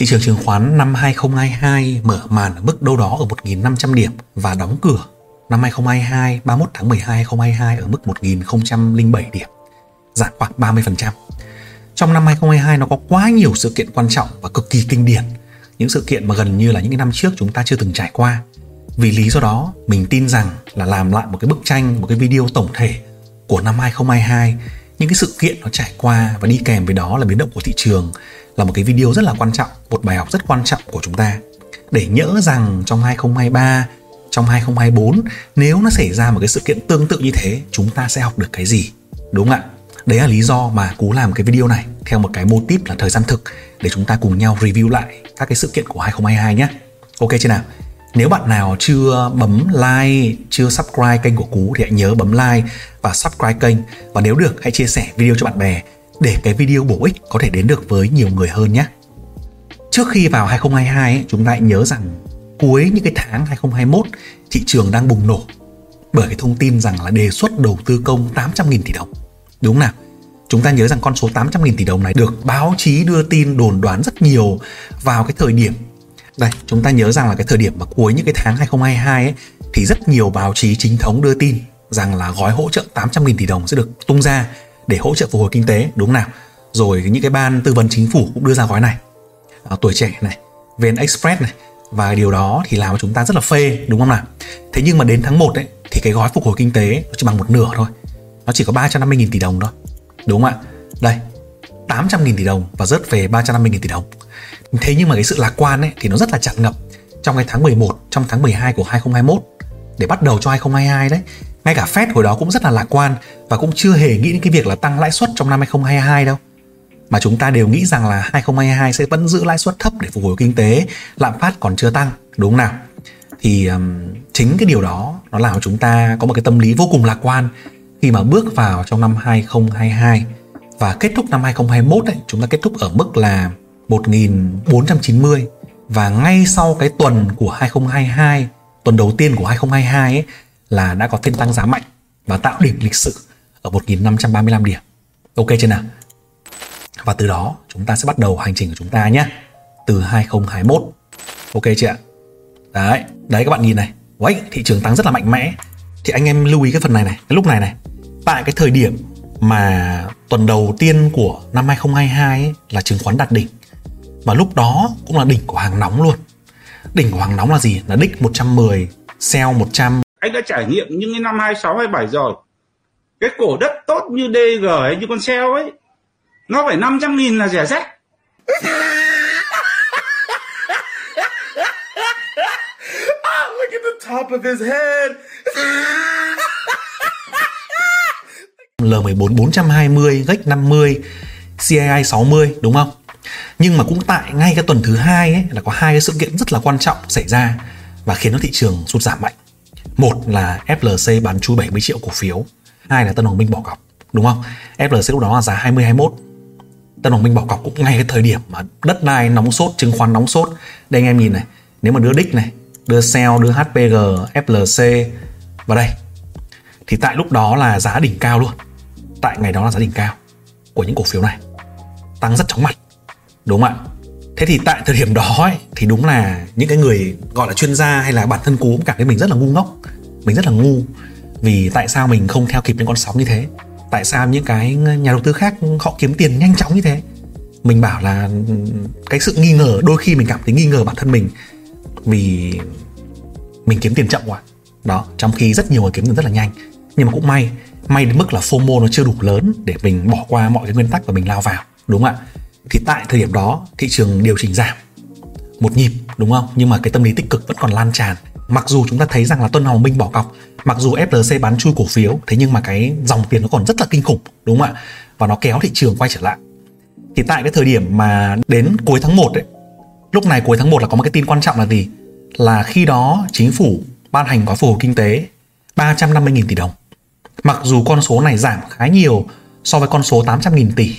Thị trường chứng khoán năm 2022 mở màn ở mức đâu đó ở 1.500 điểm và đóng cửa năm 2022 31 tháng 12 2022 ở mức 1.007 điểm, giảm khoảng 30%. Trong năm 2022 nó có quá nhiều sự kiện quan trọng và cực kỳ kinh điển, những sự kiện mà gần như là những năm trước chúng ta chưa từng trải qua. Vì lý do đó, mình tin rằng là làm lại một cái bức tranh, một cái video tổng thể của năm 2022, những cái sự kiện nó trải qua và đi kèm với đó là biến động của thị trường là một cái video rất là quan trọng, một bài học rất quan trọng của chúng ta để nhớ rằng trong 2023, trong 2024 nếu nó xảy ra một cái sự kiện tương tự như thế, chúng ta sẽ học được cái gì? Đúng không ạ? Đấy là lý do mà Cú làm cái video này theo một cái mô típ là thời gian thực để chúng ta cùng nhau review lại các cái sự kiện của 2022 nhé. Ok chưa nào? Nếu bạn nào chưa bấm like, chưa subscribe kênh của Cú thì hãy nhớ bấm like và subscribe kênh và nếu được hãy chia sẻ video cho bạn bè để cái video bổ ích có thể đến được với nhiều người hơn nhé. Trước khi vào 2022 ấy, chúng ta hãy nhớ rằng cuối những cái tháng 2021 thị trường đang bùng nổ bởi cái thông tin rằng là đề xuất đầu tư công 800.000 tỷ đồng. Đúng nào? Chúng ta nhớ rằng con số 800.000 tỷ đồng này được báo chí đưa tin đồn đoán rất nhiều vào cái thời điểm đây, chúng ta nhớ rằng là cái thời điểm mà cuối những cái tháng 2022 ấy thì rất nhiều báo chí chính thống đưa tin rằng là gói hỗ trợ 800.000 tỷ đồng sẽ được tung ra để hỗ trợ phục hồi kinh tế, đúng không nào? Rồi những cái ban tư vấn chính phủ cũng đưa ra gói này. À, tuổi trẻ này, VN Express này và điều đó thì làm cho chúng ta rất là phê đúng không nào? Thế nhưng mà đến tháng 1 ấy thì cái gói phục hồi kinh tế nó chỉ bằng một nửa thôi. Nó chỉ có 350.000 tỷ đồng thôi. Đúng không ạ? Đây, 800.000 tỷ đồng và rớt về 350.000 tỷ đồng. Thế nhưng mà cái sự lạc quan ấy thì nó rất là chặt ngập trong cái tháng 11, trong tháng 12 của 2021 để bắt đầu cho 2022 đấy. Ngay cả Fed hồi đó cũng rất là lạc quan và cũng chưa hề nghĩ đến cái việc là tăng lãi suất trong năm 2022 đâu. Mà chúng ta đều nghĩ rằng là 2022 sẽ vẫn giữ lãi suất thấp để phục hồi kinh tế, lạm phát còn chưa tăng, đúng không nào? Thì um, chính cái điều đó nó làm cho chúng ta có một cái tâm lý vô cùng lạc quan khi mà bước vào trong năm 2022 và kết thúc năm 2021 ấy, chúng ta kết thúc ở mức là 1490 và ngay sau cái tuần của 2022, tuần đầu tiên của 2022 ấy, là đã có phiên tăng giá mạnh và tạo đỉnh lịch sử ở 1535 điểm. Ok chưa nào? Và từ đó chúng ta sẽ bắt đầu hành trình của chúng ta nhé. Từ 2021. Ok chưa ạ? Đấy, đấy các bạn nhìn này. wow thị trường tăng rất là mạnh mẽ. Thì anh em lưu ý cái phần này này, cái lúc này này. Tại cái thời điểm mà tuần đầu tiên của năm 2022 ấy, là chứng khoán đạt đỉnh và lúc đó cũng là đỉnh của hàng nóng luôn đỉnh của hàng nóng là gì là đích 110 sell 100 anh đã trải nghiệm những cái năm 26 27 rồi cái cổ đất tốt như DG hay như con sell ấy nó phải 500 nghìn là rẻ rách oh, look at the top of his head L14 420, GEC 50, CAI 60 đúng không? Nhưng mà cũng tại ngay cái tuần thứ hai ấy là có hai cái sự kiện rất là quan trọng xảy ra và khiến cho thị trường sụt giảm mạnh. Một là FLC bán chui 70 triệu cổ phiếu, hai là Tân Hoàng Minh bỏ cọc, đúng không? FLC lúc đó là giá 20 21. Tân Hoàng Minh bỏ cọc cũng ngay cái thời điểm mà đất đai nóng sốt, chứng khoán nóng sốt. Đây anh em nhìn này, nếu mà đưa đích này, đưa sell, đưa HPG, FLC vào đây thì tại lúc đó là giá đỉnh cao luôn. Tại ngày đó là giá đỉnh cao của những cổ phiếu này. Tăng rất chóng mặt đúng không ạ thế thì tại thời điểm đó ấy, thì đúng là những cái người gọi là chuyên gia hay là bản thân cú cũng cảm thấy mình rất là ngu ngốc mình rất là ngu. Vì tại sao mình không theo kịp những con sóng như thế? Tại sao những cái nhà đầu tư khác họ kiếm tiền nhanh chóng như thế? Mình bảo là cái sự nghi ngờ đôi khi mình cảm thấy nghi ngờ bản thân mình vì mình kiếm tiền chậm quá. Đó trong khi rất nhiều người kiếm tiền rất là nhanh. Nhưng mà cũng may may đến mức là FOMO nó chưa đủ lớn để mình bỏ qua mọi cái nguyên tắc và mình lao vào đúng không ạ? Thì tại thời điểm đó, thị trường điều chỉnh giảm một nhịp, đúng không? Nhưng mà cái tâm lý tích cực vẫn còn lan tràn. Mặc dù chúng ta thấy rằng là Tuân Hồng Minh bỏ cọc, mặc dù FLC bán chui cổ phiếu, thế nhưng mà cái dòng tiền nó còn rất là kinh khủng, đúng không ạ? Và nó kéo thị trường quay trở lại. Thì tại cái thời điểm mà đến cuối tháng 1 ấy, lúc này cuối tháng 1 là có một cái tin quan trọng là gì? Là khi đó chính phủ ban hành gói phục hồi kinh tế 350.000 tỷ đồng. Mặc dù con số này giảm khá nhiều so với con số 800.000 tỷ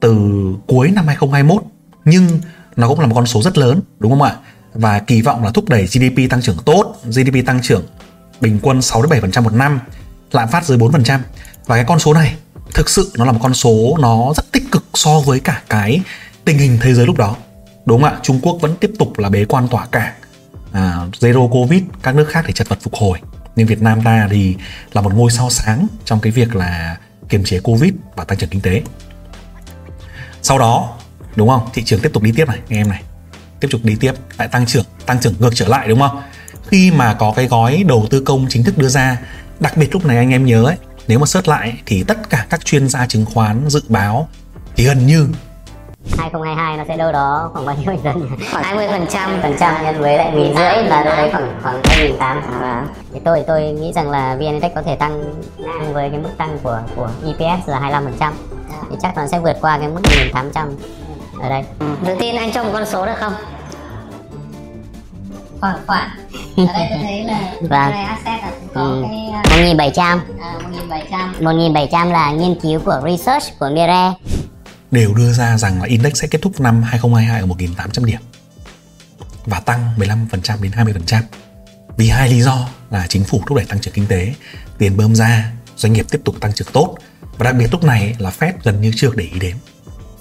từ cuối năm 2021 nhưng nó cũng là một con số rất lớn đúng không ạ? Và kỳ vọng là thúc đẩy GDP tăng trưởng tốt, GDP tăng trưởng bình quân 6 đến 7% một năm, lạm phát dưới 4%. Và cái con số này thực sự nó là một con số nó rất tích cực so với cả cái tình hình thế giới lúc đó. đúng không ạ Trung Quốc vẫn tiếp tục là bế quan tỏa cảng à, zero covid các nước khác thì chật vật phục hồi nhưng Việt Nam ta thì là một ngôi sao sáng trong cái việc là kiềm chế covid và tăng trưởng kinh tế sau đó đúng không thị trường tiếp tục đi tiếp này nghe em này tiếp tục đi tiếp lại tăng trưởng tăng trưởng ngược trở lại đúng không khi mà có cái gói đầu tư công chính thức đưa ra đặc biệt lúc này anh em nhớ ấy nếu mà search lại thì tất cả các chuyên gia chứng khoán dự báo thì gần như 2022 nó sẽ đâu đó khoảng bao nhiêu phần trăm? Khoảng 20 phần trăm, phần trăm nhân với lại nghìn rưỡi là đâu đấy khoảng khoảng hai nghìn tám. Thì tôi tôi nghĩ rằng là VN Index có thể tăng tăng với cái mức tăng của của EPS là 25 phần trăm. Thì chắc nó sẽ vượt qua cái mức 1.800 ở đây. Tự tin anh cho một con số được không? Khoảng khoảng. Ở đây tôi thấy là Vâng. Asset là có Ừ. cái 1.700 à, 1700 1.700 là nghiên cứu của research của Mire đều đưa ra rằng là index sẽ kết thúc năm 2022 ở 1.800 điểm và tăng 15% đến 20%. Vì hai lý do là chính phủ thúc đẩy tăng trưởng kinh tế, tiền bơm ra, doanh nghiệp tiếp tục tăng trưởng tốt và đặc biệt lúc này là Fed gần như chưa để ý đến.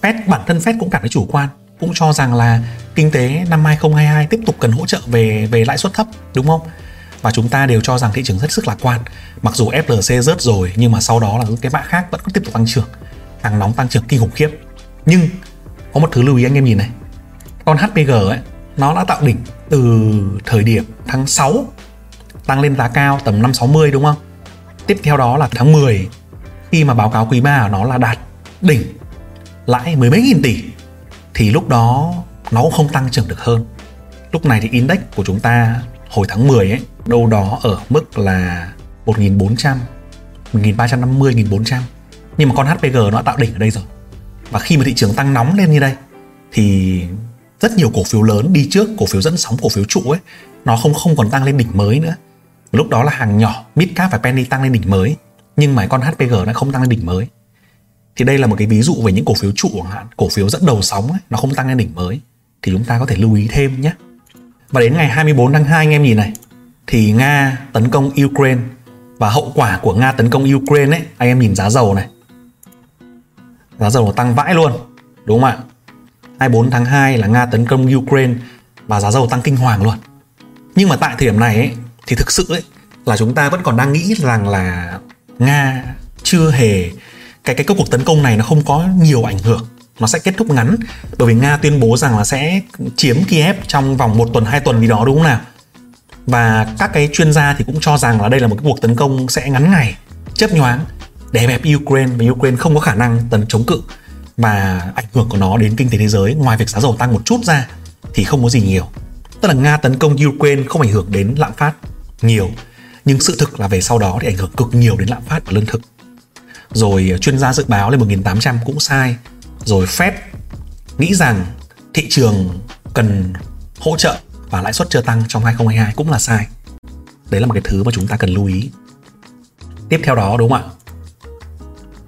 Fed bản thân Fed cũng cảm thấy chủ quan, cũng cho rằng là kinh tế năm 2022 tiếp tục cần hỗ trợ về về lãi suất thấp, đúng không? Và chúng ta đều cho rằng thị trường rất sức lạc quan. Mặc dù FLC rớt rồi nhưng mà sau đó là những cái mã khác vẫn tiếp tục tăng trưởng hàng nóng tăng trưởng kinh khủng khiếp nhưng có một thứ lưu ý anh em nhìn này con HPG ấy nó đã tạo đỉnh từ thời điểm tháng 6 tăng lên giá cao tầm 560 đúng không tiếp theo đó là tháng 10 khi mà báo cáo quý 3 của nó là đạt đỉnh, lãi mười mấy nghìn tỷ, thì lúc đó nó cũng không tăng trưởng được hơn. Lúc này thì index của chúng ta hồi tháng 10 ấy, đâu đó ở mức là 1400 1350 1400 nhưng mà con HPG nó đã tạo đỉnh ở đây rồi. Và khi mà thị trường tăng nóng lên như đây, thì rất nhiều cổ phiếu lớn đi trước, cổ phiếu dẫn sóng, cổ phiếu trụ ấy, nó không không còn tăng lên đỉnh mới nữa. Lúc đó là hàng nhỏ midcap và penny tăng lên đỉnh mới nhưng mà con HPG nó không tăng lên đỉnh mới. Thì đây là một cái ví dụ về những cổ phiếu trụ chẳng hạn cổ phiếu dẫn đầu sóng ấy, nó không tăng lên đỉnh mới. Thì chúng ta có thể lưu ý thêm nhé. Và đến ngày 24 tháng 2 anh em nhìn này thì Nga tấn công Ukraine. Và hậu quả của Nga tấn công Ukraine ấy anh em nhìn giá dầu này. Giá dầu nó tăng vãi luôn đúng không ạ? 24 tháng 2 là Nga tấn công Ukraine và giá dầu tăng kinh hoàng luôn. Nhưng mà tại thời điểm này ấy, thì thực sự ấy, là chúng ta vẫn còn đang nghĩ rằng là Nga chưa hề, cái cái cuộc tấn công này nó không có nhiều ảnh hưởng. Nó sẽ kết thúc ngắn, bởi vì Nga tuyên bố rằng là sẽ chiếm Kiev trong vòng một tuần, hai tuần gì đó, đúng không nào? Và các cái chuyên gia thì cũng cho rằng là đây là một cái cuộc tấn công sẽ ngắn ngày, chớp nhoáng đè bẹp Ukraine và Ukraine không có khả năng tấn chống cự và ảnh hưởng của nó đến kinh tế thế giới. Ngoài việc giá dầu tăng một chút ra thì không có gì nhiều. Tức là Nga tấn công Ukraine không ảnh hưởng đến lạm phát nhiều nhưng sự thực là về sau đó thì ảnh hưởng cực nhiều đến lạm phát và lương thực. Rồi ờ, chuyên gia dự báo lên 1.800 cũng sai. Rồi Fed nghĩ rằng thị trường cần hỗ trợ và lãi suất chưa tăng trong 2022 cũng là sai. Đấy là một cái thứ mà chúng ta cần lưu ý. Tiếp theo đó, đúng không ạ?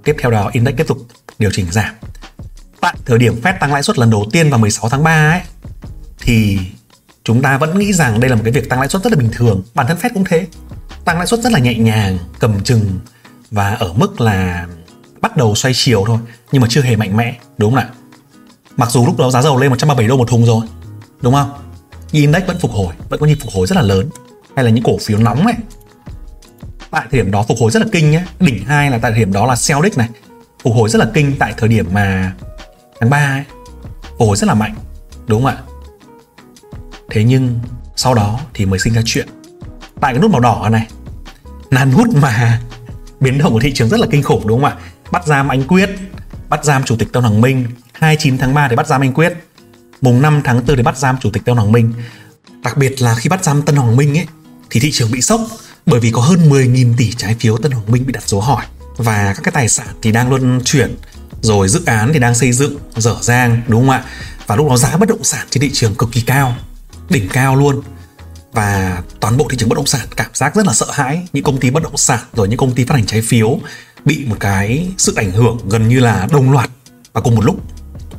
Tiếp theo đó, index tiếp tục điều chỉnh giảm. Tại thời điểm Fed tăng lãi suất lần đầu tiên vào 16 tháng 3 ấy, thì chúng ta vẫn nghĩ rằng đây là một cái việc tăng lãi suất rất là bình thường. Bản thân Fed cũng thế tăng lãi suất rất là nhẹ nhàng cầm chừng và ở mức là bắt đầu xoay chiều thôi nhưng mà chưa hề mạnh mẽ đúng không ạ? Mặc dù lúc đó giá dầu lên 137 đô một thùng rồi đúng không? Nhưng index vẫn phục hồi vẫn có nhịp phục hồi rất là lớn. Hay là những cổ phiếu nóng này, tại thời điểm đó phục hồi rất là kinh nhé. Đỉnh hai là tại thời điểm đó là Celtic này phục hồi rất là kinh tại thời điểm mà tháng 3 ấy phục hồi rất là mạnh đúng không ạ? Thế nhưng sau đó thì mới sinh ra chuyện. Tại cái nút màu đỏ này nan hút mà. Biến động của thị trường rất là kinh khủng, đúng không ạ? Bắt giam anh Quyết, bắt giam chủ tịch Tân Hoàng Minh. 29 tháng 3 thì bắt giam anh Quyết. Mùng 5 tháng 4 thì bắt giam chủ tịch Tân Hoàng Minh. Đặc biệt là khi bắt giam Tân Hoàng Minh ấy, thì thị trường bị sốc bởi vì có hơn 10.000 tỷ trái phiếu Tân Hoàng Minh bị đặt dấu hỏi. Và các cái tài sản thì đang luân chuyển, rồi dự án thì đang xây dựng, dở dang, đúng không ạ? Và lúc đó giá bất động sản trên thị trường cực kỳ cao, đỉnh cao luôn và toàn bộ thị trường bất động sản cảm giác rất là sợ hãi. Những công ty bất động sản rồi những công ty phát hành trái phiếu bị một cái sự ảnh hưởng gần như là đồng loạt. Và cùng một lúc,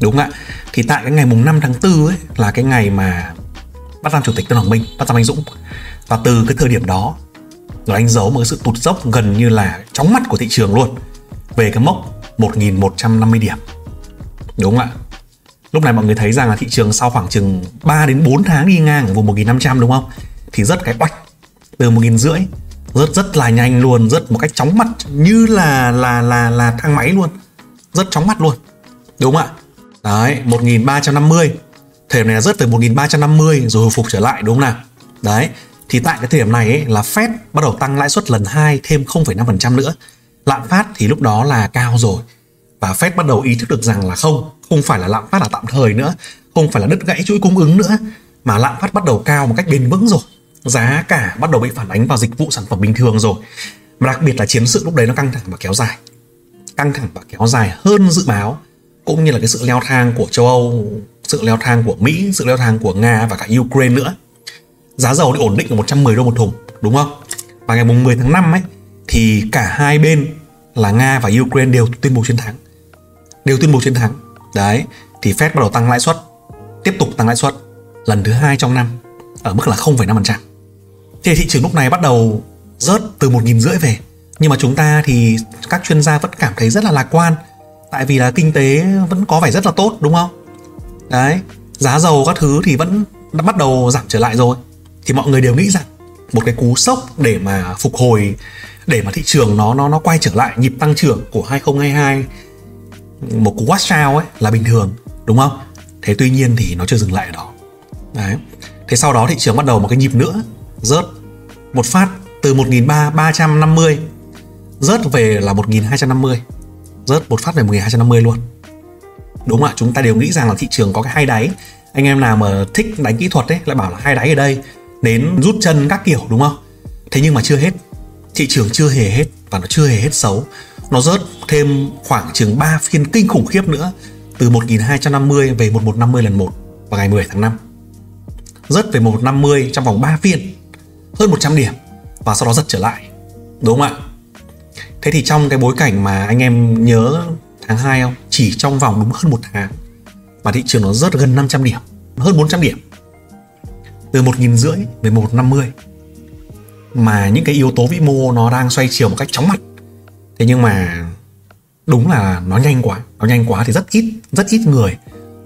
đúng không ạ? Thì tại cái ngày mùng 5 tháng 4 ấy, là cái ngày mà bắt giam chủ tịch Tân Hoàng Minh, bắt giam anh Dũng. Và từ cái thời điểm đó, nó anh giấu một cái sự tụt dốc gần như là chóng mắt của thị trường luôn. Về cái mốc 1.150 điểm. Đúng không ạ? Lúc này mọi người thấy rằng là thị trường sau khoảng chừng 3 đến 4 tháng đi ngang ở vùng 1500 đúng không? Thì rất cái oách từ một nghìn rưỡi rất rất là nhanh luôn rất một cách chóng mặt như là là là là thang máy luôn rất chóng mặt luôn đúng không ạ? Đấy 1350 thời điểm này là rất từ 1350 rồi hồi phục trở lại đúng không nào? Đấy thì tại cái thời điểm này ấy, là Fed bắt đầu tăng lãi suất lần 2 thêm 0,5% nữa lạm phát thì lúc đó là cao rồi và Fed bắt đầu ý thức được rằng là không không phải là lạm phát là tạm thời nữa, không phải là đứt gãy chuỗi cung ứng nữa, mà lạm phát bắt đầu cao một cách bền vững rồi. Giá cả bắt đầu bị phản ánh vào dịch vụ sản phẩm bình thường rồi. Mà đặc biệt là chiến sự lúc đấy nó căng thẳng và kéo dài. Căng thẳng và kéo dài hơn dự báo, cũng như là cái sự leo thang của châu Âu, sự leo thang của Mỹ, sự leo thang của Nga và cả Ukraine nữa. Giá dầu thì ổn định ở 110 đô một thùng, đúng không? Và ngày mùng 10 tháng 5 ấy, thì cả hai bên là Nga và Ukraine đều tuyên bố chiến thắng đều tuyên bố chiến thắng. Đấy thì Fed bắt đầu tăng lãi suất tiếp tục tăng lãi suất lần thứ hai trong năm ở mức là 0,5% thì thị trường lúc này bắt đầu rớt từ một nghìn rưỡi về. Nhưng mà chúng ta thì các chuyên gia vẫn cảm thấy rất là lạc quan tại vì là kinh tế vẫn có vẻ rất là tốt đúng không? Đấy giá dầu các thứ thì vẫn đã bắt đầu giảm trở lại rồi. Thì mọi người đều nghĩ rằng một cái cú sốc để mà phục hồi để mà thị trường nó nó nó quay trở lại nhịp tăng trưởng của 2022 một cú watch out ấy là bình thường, đúng không? Thế tuy nhiên thì nó chưa dừng lại ở đó. Đấy. Thế sau đó thị trường bắt đầu một cái nhịp nữa, rớt. Một phát từ 1.350 rớt về là 1.250 rớt một phát về 1.250 luôn. Đúng ạ, chúng ta đều nghĩ rằng là thị trường có cái hai đáy. Anh em nào mà thích đánh kỹ thuật ấy, lại bảo là hai đáy ở đây, đến rút chân các kiểu, đúng không? Thế nhưng mà chưa hết. Thị trường chưa hề hết và nó chưa hề hết xấu nó rớt thêm khoảng chừng 3 phiên kinh khủng khiếp nữa, từ 1250 về 1150 lần 1 vào ngày 10 tháng 5 rớt về 1150 trong vòng 3 phiên, hơn 100 điểm, và sau đó giật trở lại, đúng không ạ? Thế thì trong cái bối cảnh mà anh em nhớ tháng 2 không? Chỉ trong vòng đúng hơn một tháng, mà thị trường nó rớt gần 500 điểm, hơn 400 điểm. Từ một nghìn rưỡi về một năm mươi, mà những cái yếu tố vĩ mô nó đang xoay chiều một cách chóng mặt thế nhưng mà đúng là nó nhanh quá nó nhanh quá thì rất ít rất ít người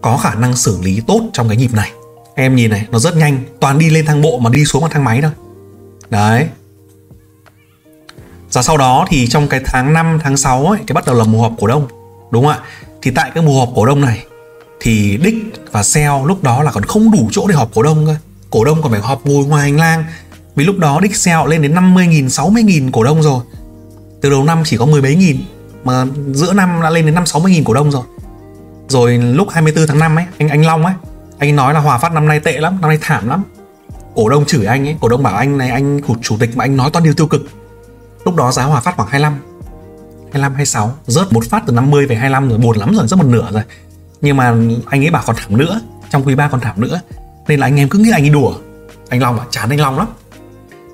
có khả năng xử lý tốt trong cái nhịp này. Em nhìn này nó rất nhanh toàn đi lên thang bộ mà đi xuống bằng thang máy thôi. Đấy. Và sau đó thì trong cái tháng 5, tháng 6 ấy, thì bắt đầu là mùa họp cổ đông đúng không ạ? Thì tại cái mùa họp cổ đông này thì đích và sell lúc đó là còn không đủ chỗ để họp cổ đông cơ. Cổ đông còn phải họp ngồi ngoài hành lang. Vì lúc đó đích sell lên đến 50.000, 60.000 cổ đông rồi từ đầu năm chỉ có mười mấy nghìn mà giữa năm đã lên đến năm sáu mươi nghìn cổ đông rồi. Rồi lúc 24 tháng 5 ấy anh anh Long ấy anh nói là Hòa Phát năm nay tệ lắm năm nay thảm lắm. Cổ đông chửi anh ấy cổ đông bảo anh này anh chủ, chủ tịch mà anh nói toàn điều tiêu cực. Lúc đó giá Hòa Phát khoảng 25 25 26 rớt một phát từ 50 về 25 rồi buồn lắm rồi rất một nửa rồi. Nhưng mà anh ấy bảo còn thảm nữa trong quý ba còn thảm nữa. Nên là anh em cứ nghĩ anh ấy đùa. Anh Long bảo chán anh Long lắm.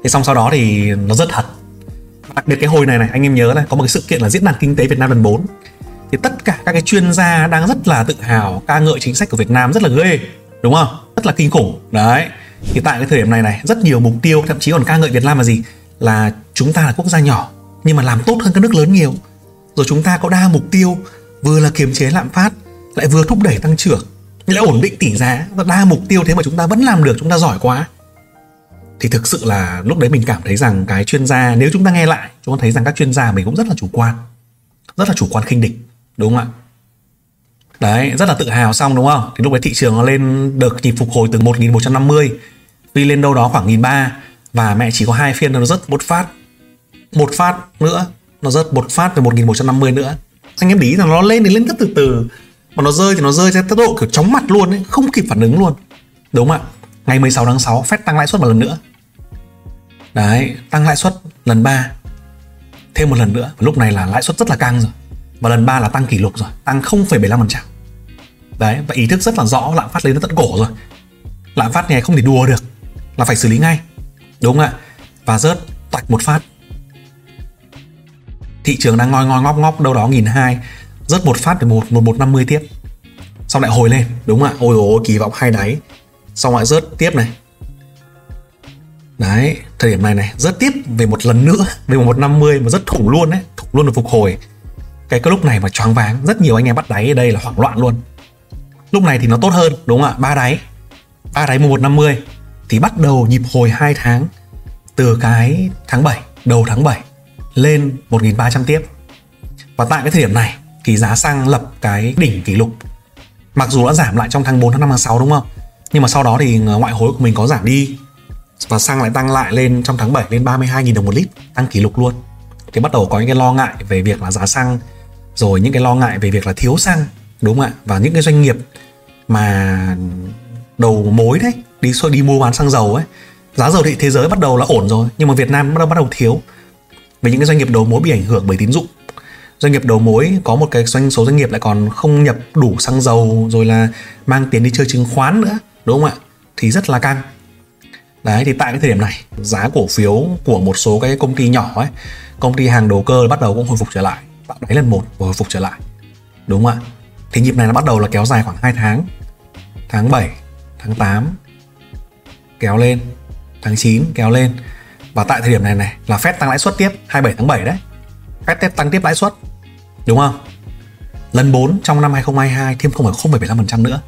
Thế xong sau đó thì nó rất thật đặc biệt cái hồi này này, anh em nhớ này có một cái sự kiện là diễn đàn kinh tế Việt Nam lần 4 thì tất cả các cái chuyên gia đang rất là tự hào, ca ngợi chính sách của Việt Nam rất là ghê, đúng không? Rất là kinh khủng. Đấy. Thì tại cái thời điểm này này, rất nhiều mục tiêu, thậm chí còn ca ngợi Việt Nam là gì? Là chúng ta là quốc gia nhỏ, nhưng mà làm tốt hơn các nước lớn nhiều. Rồi chúng ta có đa mục tiêu, vừa là kiềm chế lạm phát, lại vừa thúc đẩy tăng trưởng, lại ổn định tỷ giá. Và đa mục tiêu thế mà chúng ta vẫn làm được, chúng ta giỏi quá thì thực sự là lúc đấy mình cảm thấy rằng cái chuyên gia, nếu chúng ta nghe lại, chúng ta thấy rằng các chuyên gia mình cũng rất là chủ quan, rất là chủ quan khinh địch, đúng không ạ? Đấy, rất là tự hào xong, đúng không? Thì lúc đấy thị trường nó lên được nhịp phục hồi từ 1150 đi lên đâu đó khoảng nghìn ba, và mẹ chỉ có hai phiên nó rất một phát một phát nữa, nó rớt một phát về 1150 nữa. Anh em để ý rằng nó lên thì lên rất từ từ, mà nó rơi thì nó rơi theo tốc độ kiểu chóng mặt luôn ấy, không kịp phản ứng luôn, đúng không ạ? Ngày 16 tháng 6 Fed tăng lãi suất một lần nữa đấy tăng lãi suất lần 3 thêm một lần nữa và lúc này là lãi suất rất là căng rồi. Và lần 3 là tăng kỷ lục rồi tăng 0,75% đấy và ý thức rất là rõ lạm phát lên đến tận cổ rồi. Lạm phát này không thể đùa được là phải xử lý ngay. Đúng không ạ? Và rớt toạch một phát. Thị trường đang ngoi ngoi ngóc ngóc đâu đó nghìn hai. Rớt một phát về một một một năm mươi tiếp. Xong lại hồi lên đúng không ạ? Ôi ôi kỳ vọng hai đáy xong lại rớt tiếp này. Đấy thời điểm này này, rất tiếp về một lần nữa, về một năm mươi mà rất thủng luôn đấy thủng luôn được phục hồi. Cái cái lúc này mà choáng váng, rất nhiều anh em bắt đáy ở đây là hoảng loạn luôn. Lúc này thì nó tốt hơn, đúng không ạ? Ba đáy ba đáy 1150 thì bắt đầu nhịp hồi 2 tháng. Từ cái tháng 7 đầu tháng 7 lên 1.300 tiếp. Và tại cái thời điểm này thì giá xăng lập cái đỉnh kỷ lục. Mặc dù đã giảm lại trong tháng 4 tháng 5 tháng 6 đúng không? Nhưng mà sau đó thì ờ, ngoại hối của mình có giảm đi và xăng lại tăng lại lên trong tháng 7 lên 32.000 đồng một lít, tăng kỷ lục luôn. Thì bắt đầu có những cái lo ngại về việc là giá xăng, rồi những cái lo ngại về việc là thiếu xăng, đúng không ạ? Và những cái doanh nghiệp mà đầu mối đấy, đi xôi đi mua bán xăng dầu ấy, giá dầu thị thế giới bắt đầu là ổn rồi, nhưng mà Việt Nam bắt đầu bắt đầu thiếu. Vì những cái doanh nghiệp đầu mối bị ảnh hưởng bởi tín dụng. Doanh nghiệp đầu mối có một cái doanh, số doanh nghiệp lại còn không nhập đủ xăng dầu, rồi là mang tiền đi chơi chứng khoán nữa, đúng không ạ? Thì rất là căng đấy thì tại cái thời điểm này giá cổ phiếu của một số cái công ty nhỏ ấy công ty hàng đầu cơ bắt đầu cũng hồi phục trở lại. Tạo đáy lần một và hồi phục trở lại. Đúng không ạ? Thì nhịp này nó bắt đầu là kéo dài khoảng 2 tháng. Tháng 7 tháng 8 kéo lên. Tháng 9 kéo lên. Và tại thời điểm này này là Fed tăng lãi suất tiếp 27 tháng 7 đấy. Fed tiếp tăng tiếp lãi suất. Đúng không? Lần 4 trong năm 2022 thêm 0,75% nữa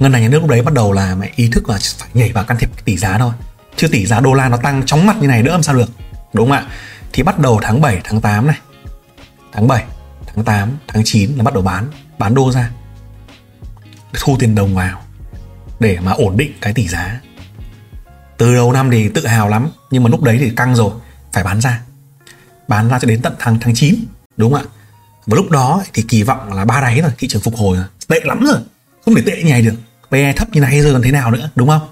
ngân hàng nhà nước lúc đấy bắt đầu là mẹ ý thức là phải nhảy vào can thiệp tỷ giá thôi. Chứ tỷ giá đô la nó tăng chóng mặt như này nữa làm sao được, đúng không ạ? Thì bắt đầu tháng 7 tháng 8 này. Tháng 7 tháng 8 tháng 9 là bắt đầu bán bán đô ra. Thu tiền đồng vào để mà ổn định cái tỷ giá. Từ đầu năm thì tự hào lắm, nhưng mà lúc đấy thì căng rồi, phải bán ra. Bán ra cho đến tận tháng tháng 9 đúng không ạ? Và lúc đó thì kỳ vọng là ba đáy rồi, thị trường phục hồi rồi. Tệ lắm rồi, không thể tệ như này được. PE thấp như này giờ còn thế nào nữa, đúng không?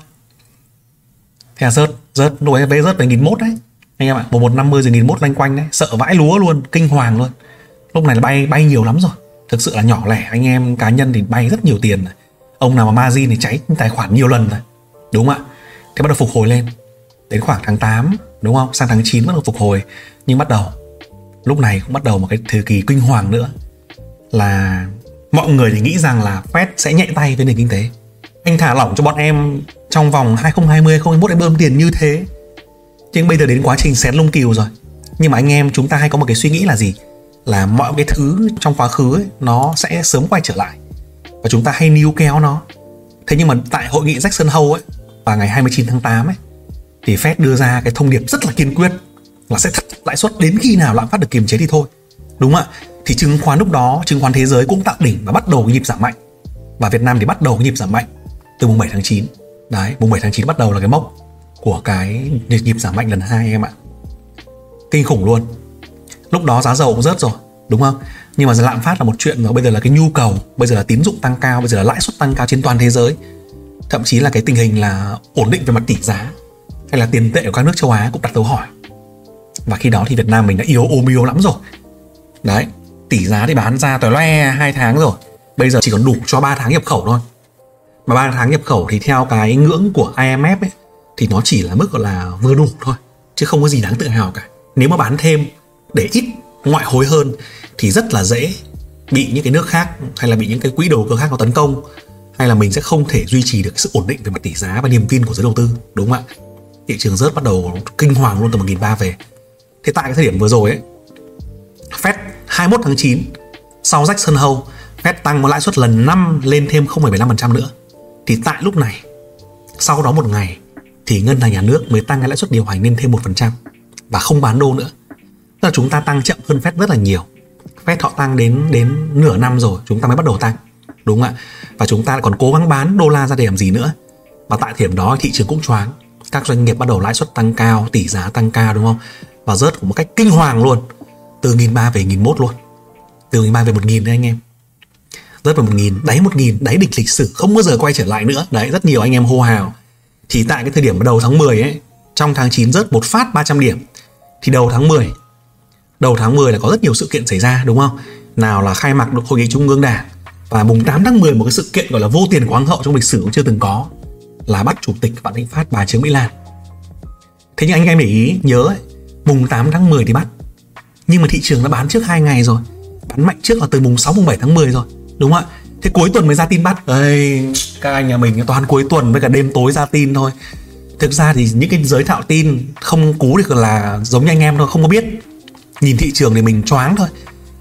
Thế là rớt rớt, lúc ấy vé rớt về nghìn mốt đấy. Anh em ạ, một một năm mươi rồi nghìn mốt lanh quanh đấy. Sợ vãi lúa luôn, kinh hoàng luôn. Lúc này là bay bay nhiều lắm rồi. Thực sự là nhỏ lẻ, anh em cá nhân thì bay rất nhiều tiền ông nào mà margin thì cháy tài khoản nhiều lần rồi. Đúng không ạ? Thế bắt đầu phục hồi lên. Đến khoảng tháng 8 đúng không? Sang tháng 9 bắt đầu phục hồi. Nhưng bắt đầu, lúc này cũng bắt đầu một cái thời kỳ kinh hoàng nữa. Là mọi người thì nghĩ rằng là Fed sẽ nhạy tay với nền kinh tế anh thả lỏng cho bọn em trong vòng 2020 2021 em bơm tiền như thế. Nhưng bây giờ đến quá trình xén lông cừu rồi. Nhưng mà anh em chúng ta hay có một cái suy nghĩ là gì? Là mọi cái thứ trong quá khứ ấy, nó sẽ sớm quay trở lại. Và chúng ta hay níu kéo nó. Thế nhưng mà tại hội nghị Jackson Hole ấy vào ngày 29 tháng 8 ấy thì Fed đưa ra cái thông điệp rất là kiên quyết là sẽ thắt lãi suất đến khi nào lạm phát được kiềm chế thì thôi. Đúng không ạ? Thì chứng khoán lúc đó chứng khoán thế giới cũng tạo đỉnh và bắt đầu nhịp giảm mạnh. Và Việt Nam thì bắt đầu nhịp giảm mạnh từ mùng 7 tháng 9 đấy, mùng 7 tháng 9 bắt đầu là cái mốc của cái nhịp giảm mạnh lần hai em ạ. Kinh khủng luôn. Lúc đó giá dầu cũng rớt rồi, đúng không? Nhưng mà lạm phát là một chuyện rồi bây giờ là cái nhu cầu, bây giờ là tín dụng tăng cao, bây giờ là lãi suất tăng cao trên toàn thế giới. Thậm chí là cái tình hình là ổn định về mặt tỷ giá, hay là tiền tệ của các nước châu Á cũng đặt dấu hỏi. Và khi đó thì Việt Nam mình đã yếu ôm yếu lắm rồi. Đấy, tỷ giá thì bán ra tỏi loe hai tháng rồi. Bây giờ chỉ còn đủ cho 3 tháng nhập khẩu thôi mà 3 tháng nhập khẩu thì theo cái ngưỡng của IMF ấy thì nó chỉ là mức gọi là vừa đủ thôi chứ không có gì đáng tự hào cả. Nếu mà bán thêm để ít ngoại hối hơn thì rất là dễ bị những cái nước khác hay là bị những cái quỹ đầu cơ khác nó tấn công hay là mình sẽ không thể duy trì được sự ổn định về mặt tỷ giá và niềm tin của giới đầu tư đúng không ạ? Thị trường rớt bắt đầu kinh hoàng luôn từ 1.300 về. Thế tại cái thời điểm vừa rồi ấy Fed 21 tháng 9 sau Jackson Hole Fed tăng một lãi suất lần 5 lên thêm 0,75% nữa thì tại lúc này, sau đó một ngày, thì ngân hàng nhà nước mới tăng cái lãi suất điều hành lên thêm 1% và không bán đô nữa. Tức là chúng ta tăng chậm hơn Fed rất là nhiều. Fed họ tăng đến đến nửa năm rồi, chúng ta mới bắt đầu tăng, đúng không ạ? Và chúng ta còn cố gắng bán đô la ra để làm gì nữa? Và tại thời điểm đó, thị trường cũng choáng. Các doanh nghiệp bắt đầu lãi suất tăng cao, tỷ giá tăng cao, đúng không? Và rớt một cách kinh hoàng luôn, từ nghìn ba về nghìn mốt luôn. Từ nghìn ba về một nghìn đấy, anh em rớt vào một nghìn đáy một nghìn đáy địch lịch sử không bao giờ quay trở lại nữa. Đấy rất nhiều anh em hô hào. Thì tại cái thời điểm đầu tháng 10 ấy trong tháng 9 rớt một phát 300 điểm. Thì đầu tháng 10 đầu tháng 10 là có rất nhiều sự kiện xảy ra đúng không? Nào là khai mạc hội nghị trung ương đảng. Và mùng 8 tháng 10 một cái sự kiện gọi là vô tiền khoáng hậu trong lịch sử cũng chưa từng có là bắt chủ tịch Vạn Thịnh Phát bà Trương Mỹ Lan. Thế nhưng anh em để ý nhớ ấy, mùng 8 tháng 10 thì bắt. Nhưng mà thị trường đã bán trước hai ngày rồi bán mạnh trước là từ mùng 6 mùng 7 tháng 10 rồi đúng không ạ? Thế cuối tuần mới ra tin bắt. Đây các anh nhà mình toàn cuối tuần với cả đêm tối ra tin thôi. Thực ra thì những cái giới thạo tin không cú được là giống như anh em thôi, không có biết. Nhìn thị trường thì mình choáng thôi.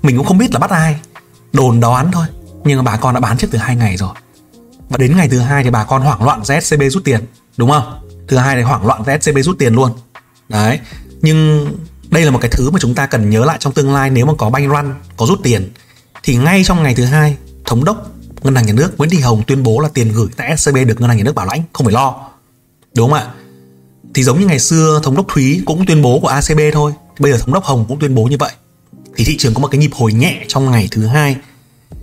Mình cũng không biết là bắt ai. Đồn đoán thôi. Nhưng mà bà con đã bán trước từ hai ngày rồi. Và đến ngày thứ hai thì bà con hoảng loạn ra SCB rút tiền. Đúng không? Thứ hai thì hoảng loạn ra SCB rút tiền luôn. Đấy. Nhưng đây là một cái thứ mà chúng ta cần nhớ lại trong tương lai. Nếu mà có banh run, có rút tiền, thì ngay trong ngày thứ hai thống đốc ngân hàng nhà nước Nguyễn Thị Hồng tuyên bố là tiền gửi tại SCB được ngân hàng nhà nước bảo lãnh, không phải lo. Đúng không ạ? Thì giống như ngày xưa, thống đốc Thúy cũng tuyên bố của ACB thôi. Bây giờ thống đốc Hồng cũng tuyên bố như vậy. Thì thị trường có một cái nhịp hồi nhẹ trong ngày thứ hai.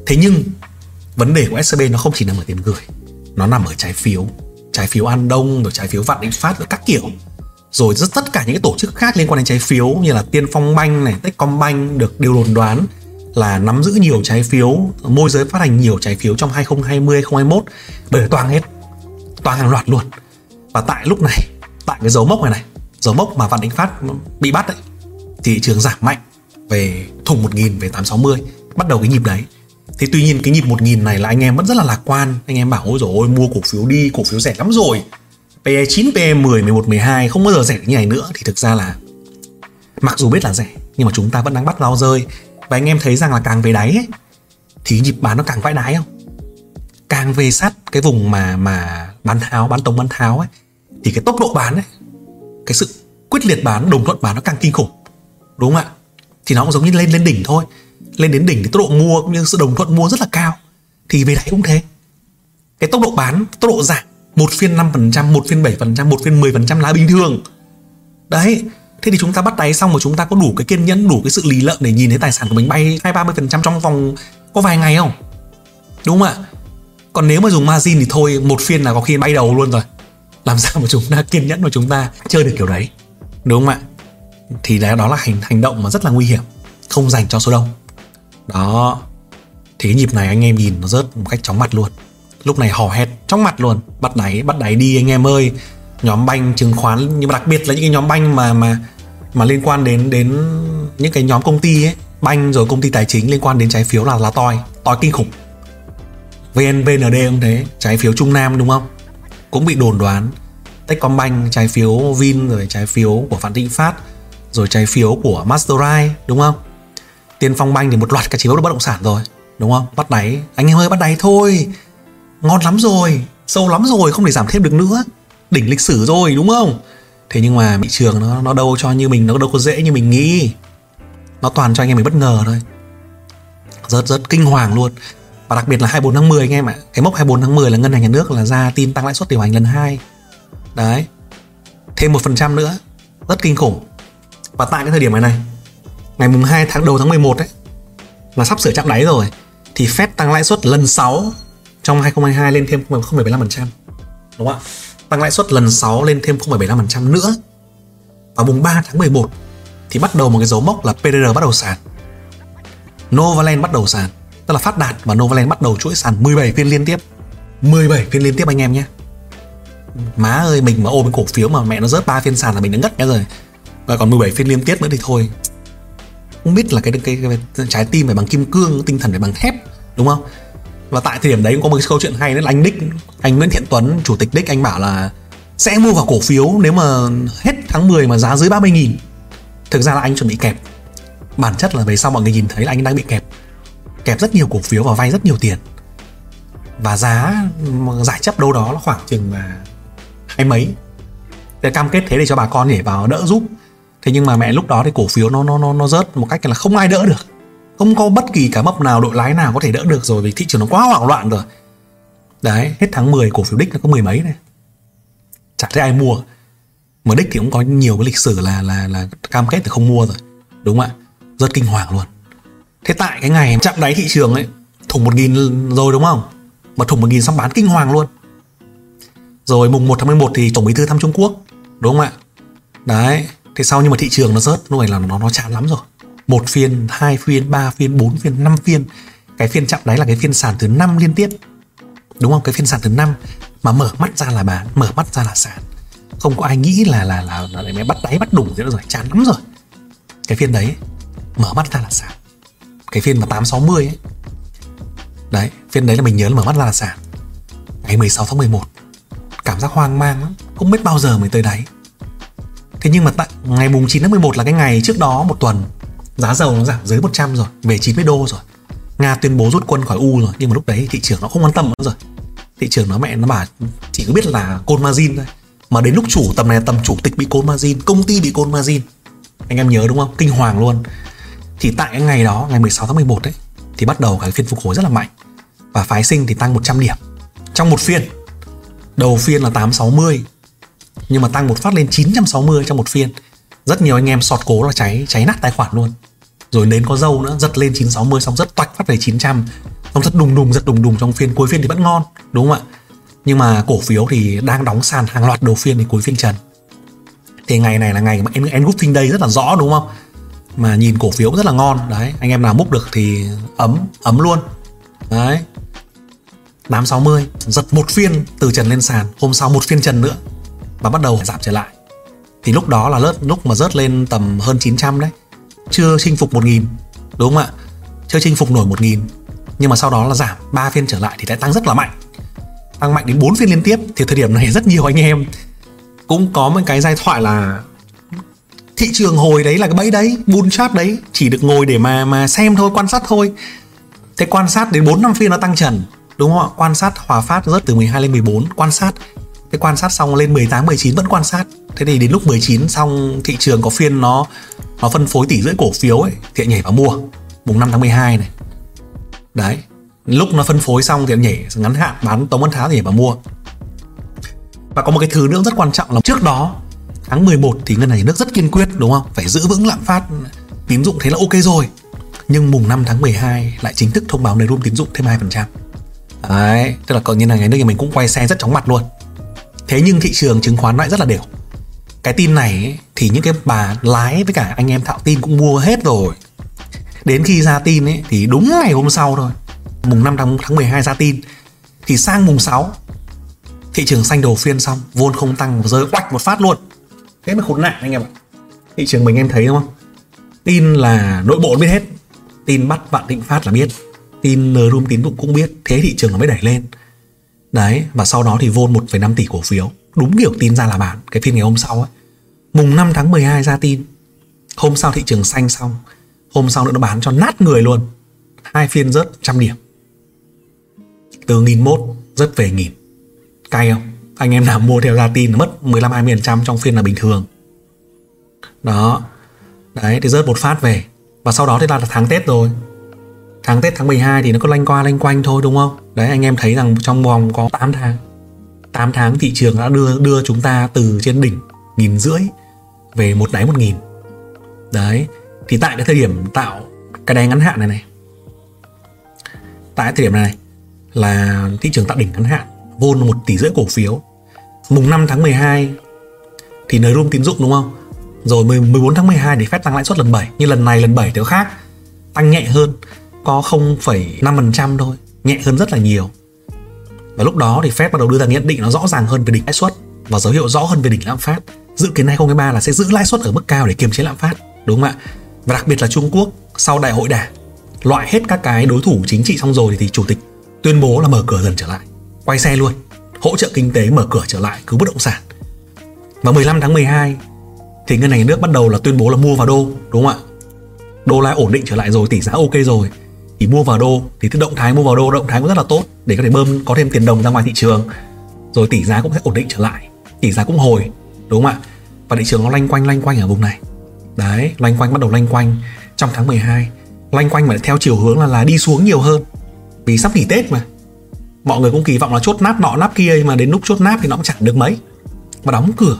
Thế nhưng, vấn đề của SCB nó không chỉ nằm ở tiền gửi, nó nằm ở trái phiếu. Trái phiếu an đông, rồi trái phiếu vạn định phát, rồi các kiểu. Rồi rất tất cả những cái tổ chức khác liên quan đến trái phiếu như là tiên phong banh này, techcombank được đều đồn đoán là nắm giữ nhiều trái phiếu môi giới phát hành nhiều trái phiếu trong 2020 2021 bởi vì toàn hết toàn hàng loạt luôn. Và tại lúc này tại cái dấu mốc này này dấu mốc mà vạn định phát bị bắt ấy thị trường giảm mạnh về thùng 1000 về 860 bắt đầu cái nhịp đấy. Thế tuy nhiên cái nhịp 1000 này là anh em vẫn rất là lạc quan. Anh em bảo ôi rồi ôi mua cổ phiếu đi Cổ phiếu rẻ lắm rồi. PE 9, PE 10, 11, 12 không bao giờ rẻ như này nữa. Thì thực ra là Mặc dù biết là rẻ Nhưng mà chúng ta vẫn đang bắt lao rơi. Và anh em thấy rằng là càng về đáy ấy, Thì nhịp bán nó càng vãi đáy không? Càng về sát cái vùng mà mà bán tháo, bán tống bán tháo ấy Thì cái tốc độ bán ấy Cái sự quyết liệt bán, đồng thuận bán nó càng kinh khủng. Đúng không ạ? Thì nó cũng giống như lên lên đỉnh thôi. Lên đến đỉnh thì tốc độ mua cũng như sự đồng thuận mua rất là cao. Thì về đáy cũng thế. Cái tốc độ bán tốc độ giảm một phiên 5%, một phiên 7%, một phiên 10% là bình thường. Đấy thế thì chúng ta bắt đáy xong rồi chúng ta có đủ cái kiên nhẫn, đủ cái sự lì lợm để nhìn thấy tài sản của mình bay hai, ba mươi phần trăm trong vòng có vài ngày không? Đúng không ạ? Còn nếu mà dùng margin thì thôi, một phiên là có khi bay đầu luôn rồi. Làm sao mà chúng ta kiên nhẫn mà chúng ta chơi được kiểu đấy? Đúng không ạ? Thì đó đó là hành hành động mà rất là nguy hiểm, không dành cho số đông. Đó. Thì cái nhịp này anh em nhìn nó rớt một cách chóng mặt luôn. Lúc này hò hét chóng mặt luôn. Bắt đáy bắt đáy đi anh em ơi. Nhóm banh chứng khoán, nhưng mà đặc biệt là những cái nhóm banh mà mà mà liên quan đến đến những cái nhóm công ty ấy, banh rồi công ty tài chính liên quan đến trái phiếu là là toi toi kinh khủng. VN VND cũng thế, trái phiếu Trung Nam đúng không? Cũng bị đồn đoán. Techcombank, trái phiếu Vin, rồi trái phiếu của phạm Thịnh Phát, rồi trái phiếu của Mastercard đúng không? Tiên Phong Banh thì một loạt các chỉ phiếu bất động sản rồi, đúng không? Bắt đáy. Anh em ơi, bắt đáy thôi. Ngon lắm rồi, sâu lắm rồi, không thể giảm thêm được nữa. Đỉnh lịch sử rồi, đúng không? Thế nhưng mà thị trường nó nó đâu cho như mình nó đâu có dễ như mình nghĩ. Nó toàn cho anh em mình bất ngờ thôi. Rất rất kinh hoàng luôn. Và đặc biệt là 24 tháng 10 anh em ạ. Cái mốc 24 tháng 10 là ngân hàng nhà nước là ra tin tăng lãi suất điều hành lần hai. Đấy. Thêm một phần trăm nữa. Rất kinh khủng. Và tại cái thời điểm này này ngày mùng 2 tháng đầu tháng 11 ấy là sắp sửa chạm đáy rồi thì Fed tăng lãi suất lần 6 trong 2022 lên thêm 0,75%. Đúng không ạ? Tăng lãi suất lần 6 lên thêm 0,75% nữa. Vào mùng 3 tháng 11 thì bắt đầu một cái dấu mốc là PDR bắt đầu sàn. Novaland bắt đầu sàn. Tức là Phát Đạt và Novaland bắt đầu chuỗi sàn 17 phiên liên tiếp. 17 phiên liên tiếp anh em nhé. Má ơi mình mà ôm cái cổ phiếu mà mẹ nó rớt 3 phiên sàn là mình đã ngất nhá rồi. Và còn 17 phiên liên tiếp nữa thì thôi không biết là cái, cái, cái, cái trái tim phải bằng kim cương tinh thần phải bằng thép đúng không và tại thời điểm đấy cũng có một cái câu chuyện hay, đấy là anh Đích anh Nguyễn Thiện Tuấn, chủ tịch Đích anh bảo là sẽ mua vào cổ phiếu nếu mà hết tháng 10 mà giá dưới 30 nghìn. Thực ra là anh chuẩn bị kẹp. Bản chất là về sau mọi người nhìn thấy là anh đang bị kẹp. Kẹp rất nhiều cổ phiếu và vay rất nhiều tiền. Và giá giải chấp đâu đó là khoảng chừng là hai mấy. Để cam kết thế để cho bà con nhảy vào đỡ giúp. Thế nhưng mà mẹ lúc đó thì cổ phiếu nó nó nó nó rớt một cách là không ai đỡ được không có bất kỳ cả mập nào, đội lái nào có thể đỡ được rồi vì thị trường nó quá hoảng loạn rồi. Đấy, hết tháng 10 cổ phiếu đích nó có mười mấy này. Chả thấy ai mua. Mà đích thì cũng có nhiều cái lịch sử là là là cam kết thì không mua rồi. Đúng không ạ? Rất kinh hoàng luôn. Thế tại cái ngày chạm đáy thị trường ấy, thủng một nghìn rồi đúng không? Mà thủng một nghìn xong bán kinh hoàng luôn. Rồi mùng 1 tháng 11 thì tổng bí thư thăm Trung Quốc. Đúng không ạ? Đấy, thế sau nhưng mà thị trường nó rớt, lúc này là nó nó chán lắm rồi một phiên hai phiên ba phiên bốn phiên năm phiên. Cái phiên chạm đáy là cái phiên sàn thứ năm liên tiếp. Đúng không? Cái phiên sàn thứ năm mà mở mắt ra là bán mở mắt ra là sàn. Không có ai nghĩ là là là, là, là bắt đáy bắt đủng rồi chán lắm rồi. Cái phiên đấy mở mắt ra là sàn. Cái phiên mà 860 ấy. Đấy phiên đấy là mình nhớ là mở mắt ra là sàn. Ngày 16 tháng 11 cảm giác hoang mang lắm. Không biết bao giờ mới tới đáy. Thế nhưng mà tại ngày mùng 9 tháng 11 là cái ngày trước đó một tuần giá dầu nó giảm dưới 100 rồi, về 90 đô rồi. Nga tuyên bố rút quân khỏi U rồi, nhưng mà lúc đấy thị trường nó không quan tâm nữa rồi. thị trường nó mẹ nó bảo chỉ có biết là côn margin thôi. Mà đến lúc chủ tầm này là tầm chủ tịch bị côn margin công ty bị côn margin. Anh em nhớ đúng không? Kinh hoàng luôn. Thì tại cái ngày đó ngày 16 tháng 11 ấy thì bắt đầu cái phiên phục hồi rất là mạnh. Và phái sinh thì tăng 100 điểm. Trong một phiên đầu phiên là 860 nhưng mà tăng một phát lên 960 trong một phiên rất nhiều anh em sọt cố là cháy cháy nát tài khoản luôn. Rồi đến có dâu nữa, giật lên 960 xong rất toạch phát về 900 xong rất đùng đùng, rất đùng đùng, trong phiên, cuối phiên thì vẫn ngon, đúng không ạ? Nhưng mà cổ phiếu thì đang đóng sàn hàng loạt đầu phiên thì cuối phiên trần. Thì ngày này là ngày mà em group phiên đây rất là rõ, đúng không? Mà nhìn cổ phiếu rất là ngon. Đấy, anh em nào múc được thì ấm ấm luôn. Đấy. 860 giật một phiên từ trần lên sàn, hôm sau một phiên trần nữa, và bắt đầu giảm trở lại thì lúc đó là lớp, lúc mà rớt lên tầm hơn 900 đấy. Chưa chinh phục 1000 đúng không ạ? Chưa chinh phục nổi 1000 nhưng mà sau đó là giảm 3 phiên trở lại thì lại tăng rất là mạnh. Tăng mạnh đến 4 phiên liên tiếp. Thì thời điểm này rất nhiều anh em cũng có một cái giai thoại là thị trường hồi đấy là cái bẫy đấy, bull chart đấy. Chỉ được ngồi để mà mà xem thôi, quan sát thôi. Thế quan sát đến 4 năm phiên nó tăng trần, đúng không ạ? Quan sát, hòa phát rớt từ 12 lên 14 quan sát. Thế quan sát xong lên 18 19 vẫn quan sát thế thì đến lúc 19 xong, thị trường có phiên nó nó phân phối tỷ rưỡi cổ phiếu ấy, thì nhảy vào mua. Mùng 5 tháng 12 này. Đấy. Lúc nó phân phối xong thì anh nhảy ngắn hạn bán tống văn tháo thì nhảy vào mua. Và có một cái thứ nữa rất quan trọng là trước đó, tháng 11 thì ngân hàng nhà nước rất kiên quyết, đúng không? Phải giữ vững lạm phát. Tín dụng thế là ok rồi. Nhưng mùng 5 tháng 12 lại chính thức thông báo nới room tín dụng thêm 2% đấy. Tức là còn ngân hàng nhà nước thì mình cũng quay xe rất chóng mặt luôn. Thế nhưng thị trường chứng khoán lại rất là đều cái tin này ấy, thì những cái bà lái với cả anh em thạo tin cũng mua hết rồi. Đến khi ra tin ấy thì đúng ngày hôm sau thôi mùng 5 tháng, tháng 12 ra tin. Thì sang mùng 6 thị trường xanh đầu phiên xong vốn không tăng và rơi quạch một phát luôn. Thế mới khốn nạn anh em ạ. Thị trường mình em thấy đúng không? Tin là nội bộ biết hết. Tin bắt vạn thịnh phát là biết. Tin nờ room tín dụng cũng biết. Thế thị trường nó mới đẩy lên. Đấy và sau đó thì vôn 1,5 tỷ cổ phiếu. Đúng kiểu tin ra là bán cái phiên ngày hôm sau ấy mùng 5 tháng 12 ra tin, hôm sau thị trường xanh xong, hôm sau nữa nó bán cho nát người luôn. Hai phiên rớt trăm điểm. Từ nghìn mốt rớt về nghìn. Cay không? Anh em nào mua theo ra tin mất 15 20 trăm trong phiên là bình thường. Đó. Đấy, thì rớt một phát về. Và sau đó thì là tháng Tết rồi. Tháng Tết tháng 12 thì nó có lanh qua lanh quanh thôi, đúng không? Đấy, anh em thấy rằng trong vòng có 8 tháng 8 tháng thị trường đã đưa đưa chúng ta từ trên đỉnh nghìn rưỡi về một đáy một nghìn. Đấy thì tại cái thời điểm tạo cái đáy ngắn hạn này này tại thời điểm này là thị trường tạo đỉnh ngắn hạn vôn một tỷ rưỡi cổ phiếu. Mùng 5 tháng 12 thì nới room tín dụng đúng không? Rồi 14 tháng 12 thì phép tăng lãi suất lần 7 nhưng lần này lần 7 thì nó khác tăng nhẹ hơn có 0,5% thôi nhẹ hơn rất là nhiều. Và lúc đó thì Fed bắt đầu đưa ra nhận định nó rõ ràng hơn về đỉnh lãi suất và dấu hiệu rõ hơn về đỉnh lạm phát dự kiến 2023 là sẽ giữ lãi suất ở mức cao để kiềm chế lạm phát, đúng không ạ? Và đặc biệt là Trung Quốc, sau đại hội đảng, loại hết các cái đối thủ chính trị xong rồi thì chủ tịch tuyên bố là mở cửa dần trở lại, quay xe luôn, hỗ trợ kinh tế mở cửa trở lại, cứu bất động sản. Và 15 tháng 12 thì ngân hàng nhà nước bắt đầu là tuyên bố là mua vào đô, đúng không ạ? Đô la ổn định trở lại rồi, tỷ giá ok rồi, thì mua vào đô thì cái động thái mua vào đô, động thái cũng rất là tốt để có thể bơm, có thêm tiền đồng ra ngoài thị trường, rồi tỷ giá cũng sẽ ổn định trở lại, tỷ giá cũng hồi đúng không ạ? Và thị trường nó lanh quanh lanh quanh ở vùng này. Đấy lanh quanh, bắt đầu lanh quanh trong tháng 12 lanh quanh mà theo chiều hướng là là đi xuống nhiều hơn. Vì sắp nghỉ tết mà. Mọi người cũng kỳ vọng là chốt nắp nọ, nắp kia mà đến lúc chốt nắp thì nó cũng chẳng được mấy. Mà đóng cửa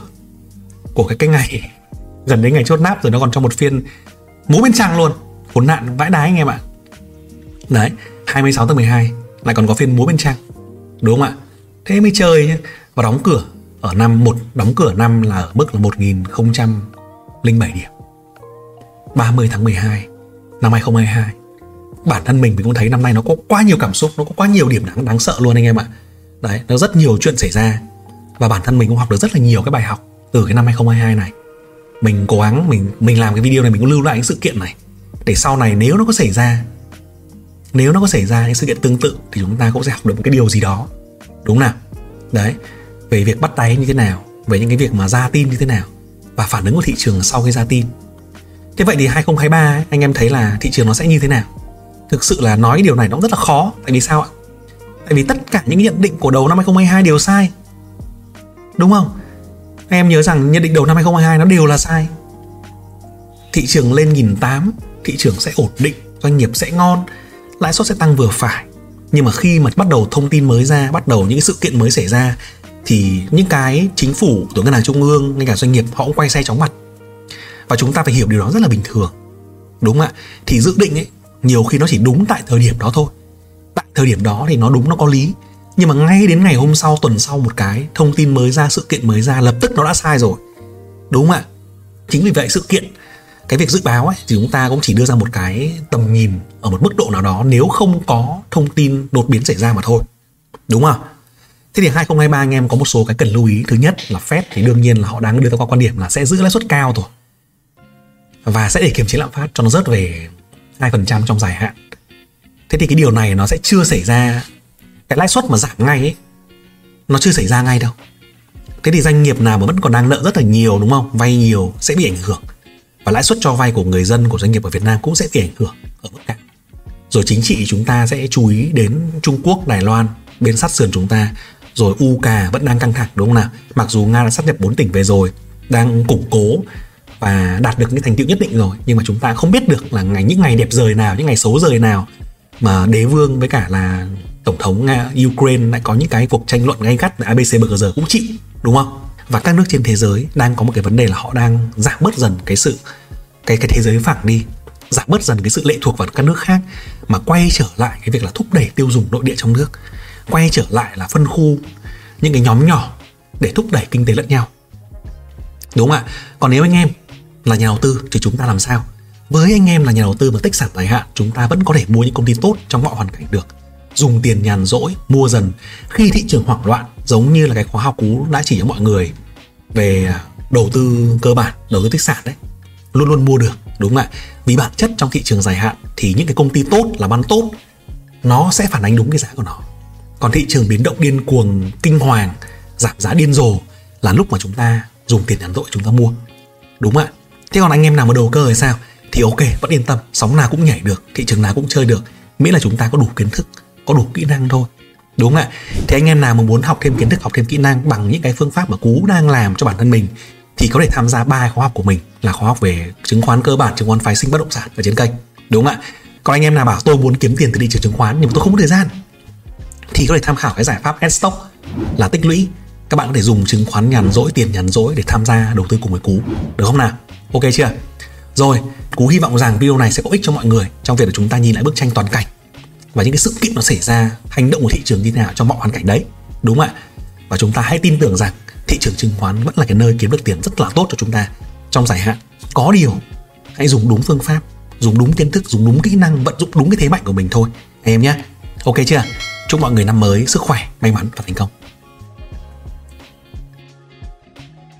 của cái cái ngày gần đến ngày chốt nắp rồi nó còn trong một phiên múa bên trăng luôn. Khốn nạn, vãi đái anh em ạ. Đấy 26 tháng 12 lại còn có phiên múa bên trăng. Đúng không ạ? Thế mới chơi nhá. Và đóng cửa ở năm, một, đóng cửa năm là ở mức là 1007 điểm. 30 tháng 12 năm 2022 bản thân mình mình cũng thấy năm nay nó có quá nhiều cảm xúc, nó có quá nhiều điểm đáng đáng sợ luôn anh em ạ. Đấy, nó rất nhiều chuyện xảy ra và bản thân mình cũng học được rất là nhiều cái bài học từ cái năm 2022 này. Mình cố gắng, mình mình làm cái video này, mình cũng lưu lại những sự kiện này. Để sau này nếu nó có xảy ra, nếu nó có xảy ra những sự kiện tương tự thì chúng ta cũng sẽ học được một cái điều gì đó. Đúng nào? Đấy về việc bắt tay như thế nào về những cái việc mà ra tin như thế nào và phản ứng của thị trường sau khi ra tin. Thế vậy thì 2023 ấy, anh em thấy là thị trường nó sẽ như thế nào? Thực sự là nói điều này nó cũng rất là khó tại vì sao ạ? Tại vì tất cả những nhận định của đầu năm 2022 đều sai. Đúng không? Em nhớ rằng nhận định đầu năm 2022 nó đều là sai. Thị trường lên nghìn tám thị trường sẽ ổn định doanh nghiệp sẽ ngon lãi suất sẽ tăng vừa phải. Nhưng mà khi mà bắt đầu thông tin mới ra bắt đầu những sự kiện mới xảy ra thì những cái chính phủ từ ngân hàng trung ương, ngay cả doanh nghiệp họ cũng quay xe chóng mặt. Và chúng ta phải hiểu điều đó rất là bình thường, đúng không ạ? Thì dự định ấy, nhiều khi nó chỉ đúng tại thời điểm đó thôi. Tại thời điểm đó thì nó đúng, nó có lý. Nhưng mà ngay đến ngày hôm sau, tuần sau một cái, thông tin mới ra, sự kiện mới ra, lập tức nó đã sai rồi, đúng không ạ? Chính vì vậy sự kiện, cái việc dự báo ấy, thì chúng ta cũng chỉ đưa ra một cái tầm nhìn ở một mức độ nào đó, nếu không có thông tin đột biến xảy ra mà thôi, đúng không Thế thì 2023 anh em có một số cái cần lưu ý. Thứ nhất là Fed thì đương nhiên là họ đang đưa ra quan điểm là sẽ giữ lãi suất cao thôi. Và sẽ để kiềm chế lạm phát cho nó rớt về 2% trong dài hạn. Thế thì cái điều này nó sẽ chưa xảy ra cái lãi suất mà giảm ngay ấy nó chưa xảy ra ngay đâu. Thế thì doanh nghiệp nào mà vẫn còn đang nợ rất là nhiều đúng không? Vay nhiều sẽ bị ảnh hưởng. Và lãi suất cho vay của người dân của doanh nghiệp ở Việt Nam cũng sẽ bị ảnh hưởng ở mức cao. Rồi chính trị chúng ta sẽ chú ý đến Trung Quốc, Đài Loan bên sát sườn chúng ta rồi UK vẫn đang căng thẳng, đúng không nào? Mặc dù Nga đã sát nhập 4 tỉnh về rồi, đang củng cố và đạt được những thành tựu nhất định rồi, nhưng mà chúng ta không biết được là ngày, những ngày đẹp rời nào, những ngày xấu rời nào mà đế vương với cả là tổng thống Nga, Ukraine lại có những cái cuộc tranh luận gay gắt ABC bờ giờ cũng chịu, đúng không? Và các nước trên thế giới đang có một cái vấn đề là họ đang giảm bớt dần cái sự, cái cái thế giới phẳng đi, giảm bớt dần cái sự lệ thuộc vào các nước khác mà quay trở lại cái việc là thúc đẩy tiêu dùng nội địa trong nước quay trở lại là phân khu những cái nhóm nhỏ để thúc đẩy kinh tế lẫn nhau. Đúng không ạ? Còn nếu anh em là nhà đầu tư thì chúng ta làm sao? Với anh em là nhà đầu tư mà tích sản dài hạn, chúng ta vẫn có thể mua những công ty tốt trong mọi hoàn cảnh được. Dùng tiền nhàn rỗi, mua dần. Khi thị trường hoảng loạn, giống như là cái khóa học cú đã chỉ cho mọi người về đầu tư cơ bản, đầu tư tích sản đấy, luôn luôn mua được, đúng không ạ? Vì bản chất trong thị trường dài hạn thì những cái công ty tốt, làm ăn tốt, nó sẽ phản ánh đúng cái giá của nó còn thị trường biến động điên cuồng, kinh hoàng, giảm giá điên rồ là lúc mà chúng ta dùng tiền nhàn rỗi chúng ta mua. Đúng không ạ. Thế còn anh em nào mà đầu cơ thì sao? Thì ok, vẫn yên tâm, sóng nào cũng nhảy được, thị trường nào cũng chơi được. Miễn là chúng ta có đủ kiến thức, có đủ kỹ năng thôi. Đúng không ạ. Thì anh em nào mà muốn học thêm kiến thức, học thêm kỹ năng bằng những cái phương pháp mà cú đang làm cho bản thân mình, thì có thể tham gia ba khóa học của mình là khóa học về chứng khoán cơ bản, chứng khoán phái sinh bất động sản ở trên kênh. Đúng không ạ. Còn anh em nào bảo tôi muốn kiếm tiền từ thị trường chứng khoán nhưng mà tôi không có thời gian thì có thể tham khảo cái giải pháp stock là tích lũy. Các bạn có thể dùng chứng khoán nhàn rỗi, tiền nhàn rỗi để tham gia đầu tư cùng với cú. Được không nào? Ok chưa? Rồi, cú hy vọng rằng video này sẽ có ích cho mọi người trong việc là chúng ta nhìn lại bức tranh toàn cảnh và những cái sự kiện nó xảy ra, hành động của thị trường như thế nào trong mọi hoàn cảnh đấy. Đúng không ạ? Và chúng ta hãy tin tưởng rằng thị trường chứng khoán vẫn là cái nơi kiếm được tiền rất là tốt cho chúng ta trong dài hạn. Có điều, hãy dùng đúng phương pháp, dùng đúng kiến thức, dùng đúng kỹ năng, vận dụng đúng cái thế mạnh của mình thôi. Anh em nhé. Ok chưa? Chúc mọi người năm mới sức khỏe may mắn và thành công.